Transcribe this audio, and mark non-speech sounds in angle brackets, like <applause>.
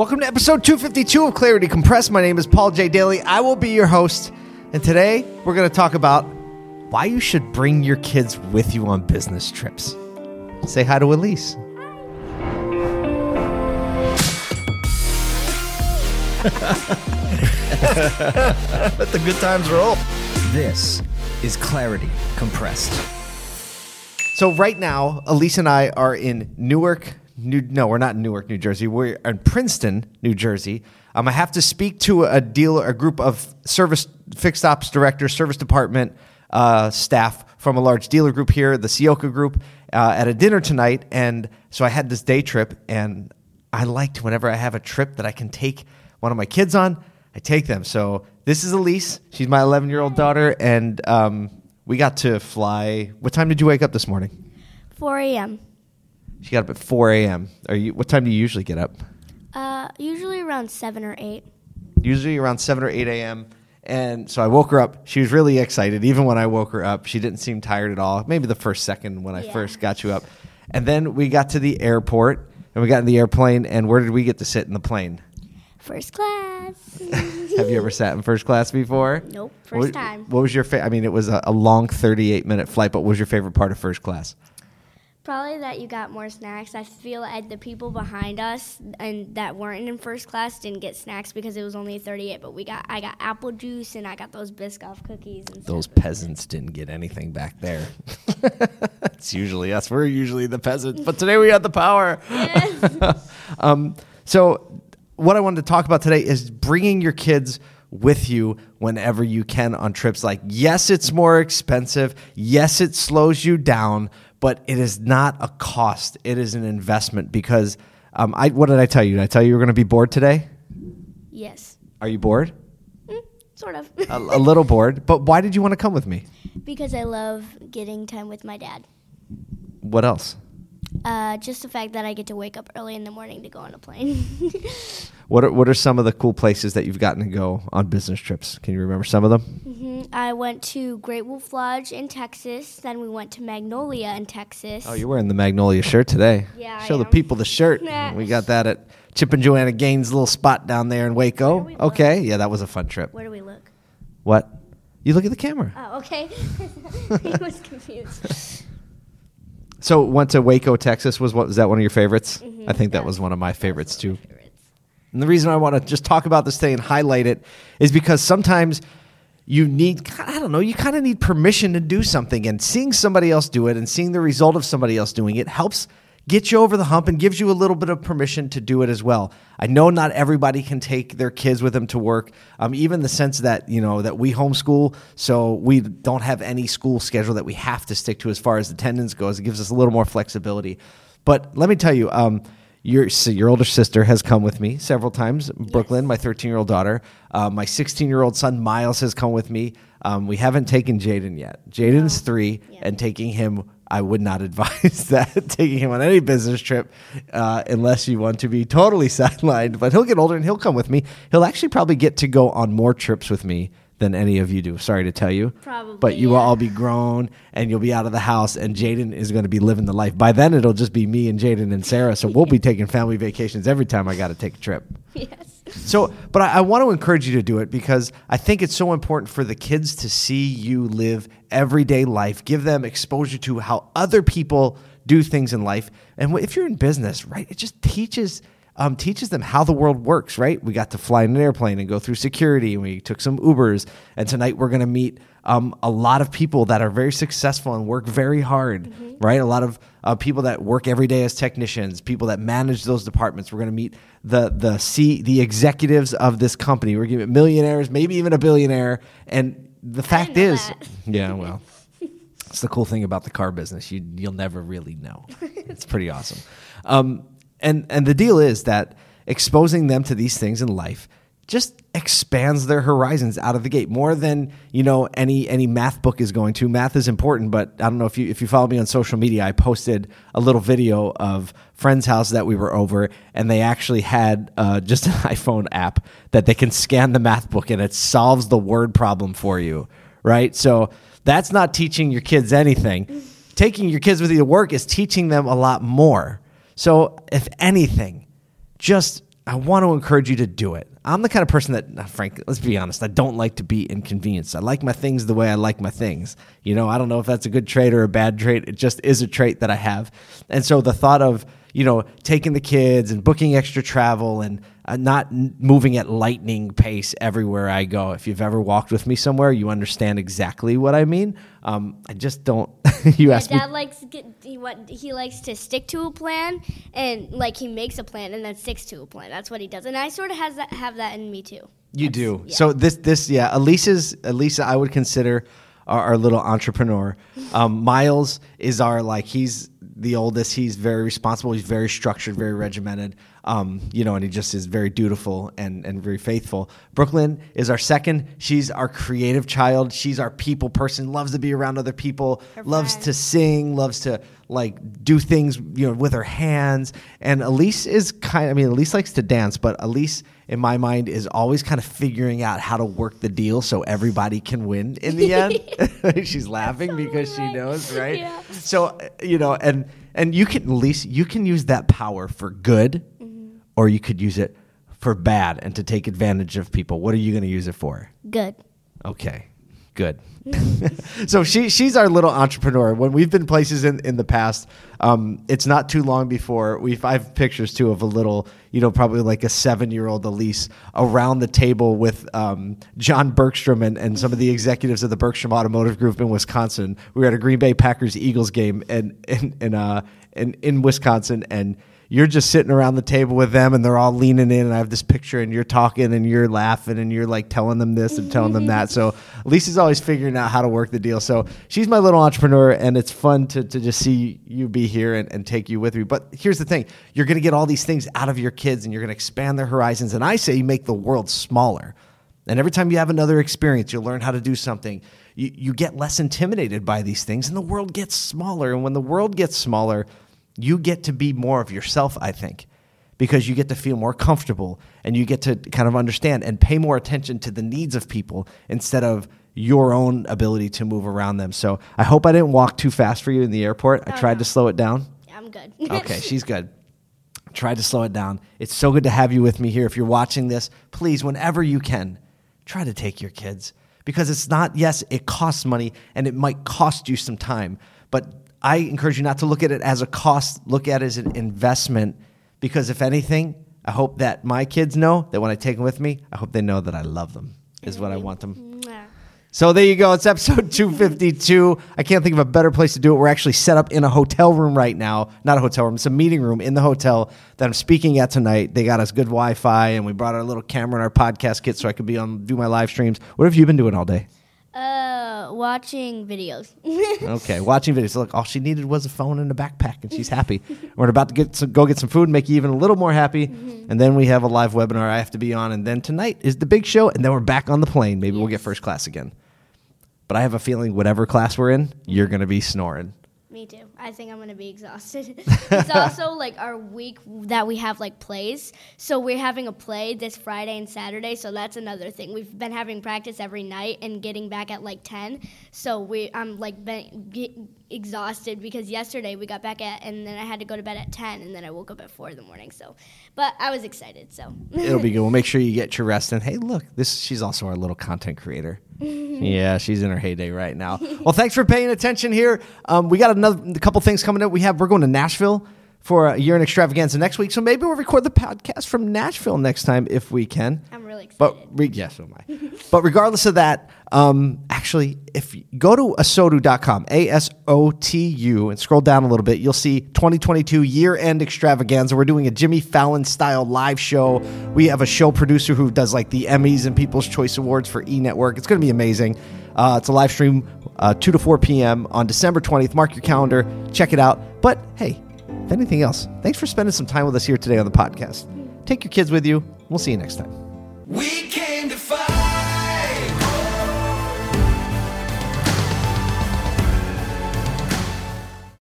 Welcome to episode 252 of Clarity Compressed. My name is Paul J. Daly. I will be your host. And today we're going to talk about why you should bring your kids with you on business trips. Say hi to Elise. <laughs> Let the good times roll. This is Clarity Compressed. So, right now, Elise and I are in Newark, New, no, we're not in Newark, New Jersey. We're in Princeton, New Jersey. Um, I have to speak to a dealer, a group of service fixed ops directors, service department uh, staff from a large dealer group here, the Sioka Group, uh, at a dinner tonight. And so I had this day trip, and I liked whenever I have a trip that I can take one of my kids on, I take them. So this is Elise. She's my 11 year old daughter, and um, we got to fly. What time did you wake up this morning? 4 a.m. She got up at 4 a.m. Are you? What time do you usually get up? Uh, usually around 7 or 8. Usually around 7 or 8 a.m. And so I woke her up. She was really excited. Even when I woke her up, she didn't seem tired at all. Maybe the first second when I Yeah. first got you up. And then we got to the airport and we got in the airplane. And where did we get to sit in the plane? First class. <laughs> Have you ever sat in first class before? Nope, first What- time. What was your fa- I mean, it was a, a long 38 minute flight, but what was your favorite part of first class? Probably that you got more snacks. I feel like the people behind us and that weren't in first class didn't get snacks because it was only 38. But we got, I got apple juice and I got those Biscoff cookies and Those stuff. peasants didn't get anything back there. <laughs> it's usually us. We're usually the peasants, but today we had the power. <laughs> um, so, what I wanted to talk about today is bringing your kids with you whenever you can on trips. Like, yes, it's more expensive. Yes, it slows you down, but it is not a cost. It is an investment because. Um, I, what did I tell you? Did I tell you you were going to be bored today? Yes, Are you bored? Mm, sort of. A, a <laughs> little bored, but why did you want to come with me? because I love getting time with my dad. What else? Uh, just the fact that I get to wake up early in the morning to go on a plane. <laughs> What are, what are some of the cool places that you've gotten to go on business trips? Can you remember some of them? hmm I went to Great Wolf Lodge in Texas. Then we went to Magnolia in Texas. Oh, you're wearing the Magnolia shirt today. Yeah, Show the people the shirt. <laughs> We got that at Chip and Joanna Gaines' little spot down there in Waco. We look? Okay, yeah, that was a fun trip. Where do we look? What? You look at the camera. Oh, okay. <laughs> he was confused. So went to Waco, Texas. Was what was that one of your favorites? Mhm, I think that that was one of my favorites too. Favorites. And the reason I want to just talk about this thing and highlight it is because sometimes you need, I don't know, you kind of need permission to do something. And seeing somebody else do it and seeing the result of somebody else doing it helps get you over the hump and gives you a little bit of permission to do it as well. I know not everybody can take their kids with them to work. Um, even the sense that, you know, that we homeschool, so we don't have any school schedule that we have to stick to as far as attendance goes. It gives us a little more flexibility. But let me tell you, um, your so your older sister has come with me several times. Brooklyn, my 13 year old daughter, uh, my 16 year old son Miles has come with me. Um, we haven't taken Jaden yet. Jaden's three, Yeah. and taking him, I would not <laughs> advise that taking him on any business trip uh, unless you want to be totally <laughs> sidelined. But he'll get older and he'll come with me. He'll actually probably get to go on more trips with me than any of you do. Sorry to tell you. Probably, But you will yeah. all be grown and you'll be out of the house, and Jaden is going to be living the life. By then, it'll just be me and Jaden and Sarah. So we'll be <laughs> taking family vacations every time I got to take a trip. yes. So, but I, I want to encourage you to do it because I think it's so important for the kids to see you live everyday life, give them exposure to how other people do things in life. And if you're in business, right, it just teaches. Um, teaches them how the world works, right? We got to fly in an airplane and go through security, and we took some Ubers. And tonight we're going to meet um, a lot of people that are very successful and work very hard, right? A lot of uh, people that work every day as technicians, people that manage those departments. We're going to meet the the C the executives of this company. We're going to meet millionaires, maybe even a billionaire. And the fact is, that. <laughs> yeah, well, it's the cool thing about the car business. You you'll never really know. <laughs> it's pretty awesome. Um, and and the deal is that exposing them to these things in life just expands their horizons out of the gate more than you know any any math book is going to. Math is important, but I don't know if you if you follow me on social media. I posted a little video of friend's house that we were over, and they actually had uh, <laughs> just an iPhone app that they can scan the math book and it solves the word problem for you. Right, so that's not teaching your kids anything. Taking your kids with you to work is teaching them a lot more. So, if anything, just I want to encourage you to do it. I'm the kind of person that, frankly, let's be honest, I don't like to be inconvenienced. I like my things the way I like my things. You know, I don't know if that's a good trait or a bad trait. It just is a trait that I have. And so the thought of, you know, taking the kids and booking extra travel and uh, not n- moving at lightning pace everywhere I go. If you've ever walked with me somewhere, you understand exactly what I mean. Um, I just don't. <laughs> you asked me. dad likes get, he what he likes to stick to a plan and like he makes a plan and then sticks to a plan. That's what he does, and I sort of has that have that in me too. You That's- do. yeah. So this this yeah, Elisa's Elisa I would consider our, our little entrepreneur. <laughs> Um, Miles is our like he's the oldest. He's very responsible. He's very structured, very regimented. Um, you know, and he just is very dutiful and and very faithful. Brooklyn is our second. She's our creative child. She's our people person. Loves to be around other people. Her loves friends. to sing. Loves to like do things you know with her hands. And Elise is kind. I mean, Elise likes to dance, but Elise in my mind is always kind of figuring out how to work the deal so everybody can win in the end. <laughs> <laughs> She's laughing because she knows, right? Yeah. So uh, you know, and and you can at least you can use that power for good, Mm-hmm. or you could use it for bad and to take advantage of people. What are you going to use it for? Good. Okay, good. <laughs> so she she's our little entrepreneur. When we've been places in, in the past, um, it's not too long before we've I have pictures too of a little, you know, probably like a seven year old Elise around the table with um, John Bergstrom and, and some of the executives of the Bergstrom Automotive Group in Wisconsin. We were at a Green Bay Packers Eagles game and in in uh in, in Wisconsin and you're just sitting around the table with them and they're all leaning in and I have this picture and you're talking and you're laughing and you're like telling them this and telling them that. So Lisa's always figuring out how to work the deal. So she's my little entrepreneur and it's fun to, to just see you be here and, and take you with me. But here's the thing. You're going to get all these things out of your kids and you're going to expand their horizons. And I say you make the world smaller. And every time you have another experience, you'll learn how to do something. You, you get less intimidated by these things, and the world gets smaller. And when the world gets smaller, you get to be more of yourself, I think, because you get to feel more comfortable and you get to kind of understand and pay more attention to the needs of people instead of your own ability to move around them. So I hope I didn't walk too fast for you in the airport. I Oh, tried no. to slow it down. Yeah, I'm good. <laughs> Okay, she's good. Tried to slow it down. It's so good to have you with me here. If you're watching this, please, whenever you can, try to take your kids because it's not, yes, it costs money and it might cost you some time, but I encourage you not to look at it as a cost, look at it as an investment because if anything, I hope that my kids know that when I take them with me, I hope they know that I love them, is what I want them so there you go. It's episode <laughs> 252. I can't think of a better place to do it. We're actually set up in a hotel room right now. Not a hotel room, it's a meeting room in the hotel that I'm speaking at tonight. They got us good Wi Fi and we brought our little camera and our podcast kit so I could be on do my live streams. What have you been doing all day? Uh, watching videos. <laughs> Okay, watching videos. Look, all she needed was a phone and a backpack, and she's happy. We're about to get some, go get some food, and make you even a little more happy, mm-hmm. and then we have a live webinar I have to be on, and then tonight is the big show, and then we're back on the plane. Maybe we'll get first class again. But I have a feeling whatever class we're in, you're gonna be snoring. Me too. I think I'm gonna be exhausted. <laughs> it's also like our week that we have like plays. So we're having a play this Friday and Saturday. So that's another thing. We've been having practice every night and getting back at like ten. So we I'm like been get exhausted because yesterday we got back at and then I had to go to bed at ten and then I woke up at four in the morning. So, but I was excited. So It'll be good. <laughs> We'll make sure you get your rest. And hey, look, this she's also our little content creator. <laughs> yeah, she's in her heyday right now. Well, thanks for paying attention here. Um, we got another a couple things coming up. We have we're going to Nashville for a year in extravaganza next week. So maybe we'll record the podcast from Nashville next time if we can. I'm really excited. But re- yes, so am I. <laughs> but regardless of that, um, actually, if you go to asotu.com, A S O T U, and scroll down a little bit, you'll see 2022 year end extravaganza. We're doing a Jimmy Fallon style live show. We have a show producer who does like the Emmys and People's Choice Awards for E Network. It's going to be amazing. Uh, it's a live stream, uh, 2 to 4 p.m. on December 20th. Mark your calendar, check it out. But hey, if anything else, thanks for spending some time with us here today on the podcast. Take your kids with you. We'll see you next time. We can